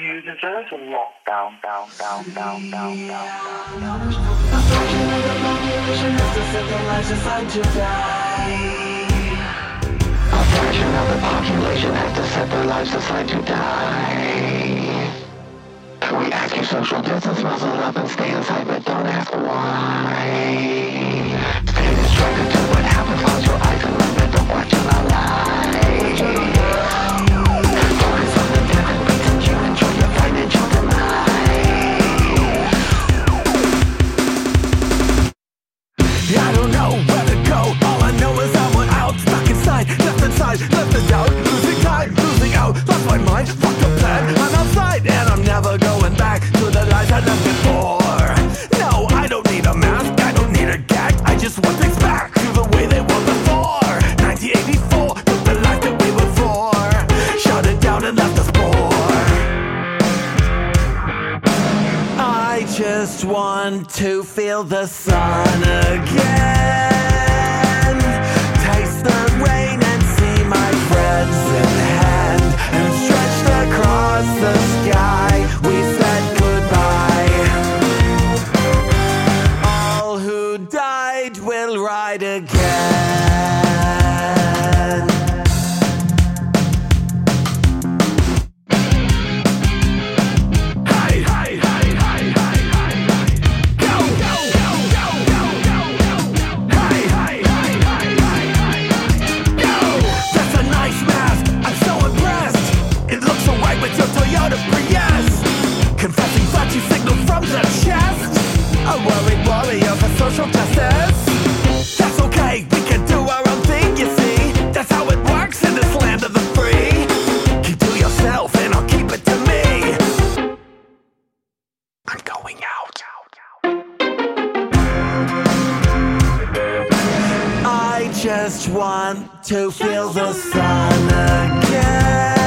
you deserve to lock down, down, down, down, down, down. A fraction of the population has to set their lives aside to die. A fraction of the population has to set their lives aside to die. We ask you social distance, muzzle up and stay inside, but don't ask why. Stay distracted to what happens, close your eyes and remember, don't watch it alive. Fucked up plan. I'm outside and I'm never going back to the life I left before. No, I don't need a mask, I don't need a gag. I just want things back to the way they were before. 1984, took the life that we were for. Shut it down and left us poor. I just want to feel the sun again. Toyota Prius. Confessing flashy signal from the chest. A worried warrior for social justice. Just want to feel the sun again.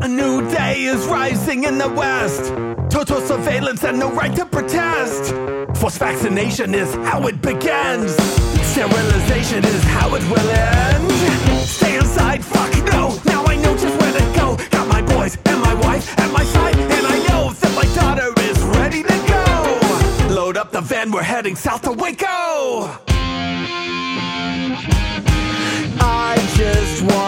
A new day is rising in the West. Total surveillance and no right to protest. Forced vaccination is how it begins. Sterilization is how it will end. Stay inside, fuck no. Now I know just where to go. Got my boys and my wife at my side, and I know that my daughter is ready to go. Load up the van, we're heading south to Waco. I just want.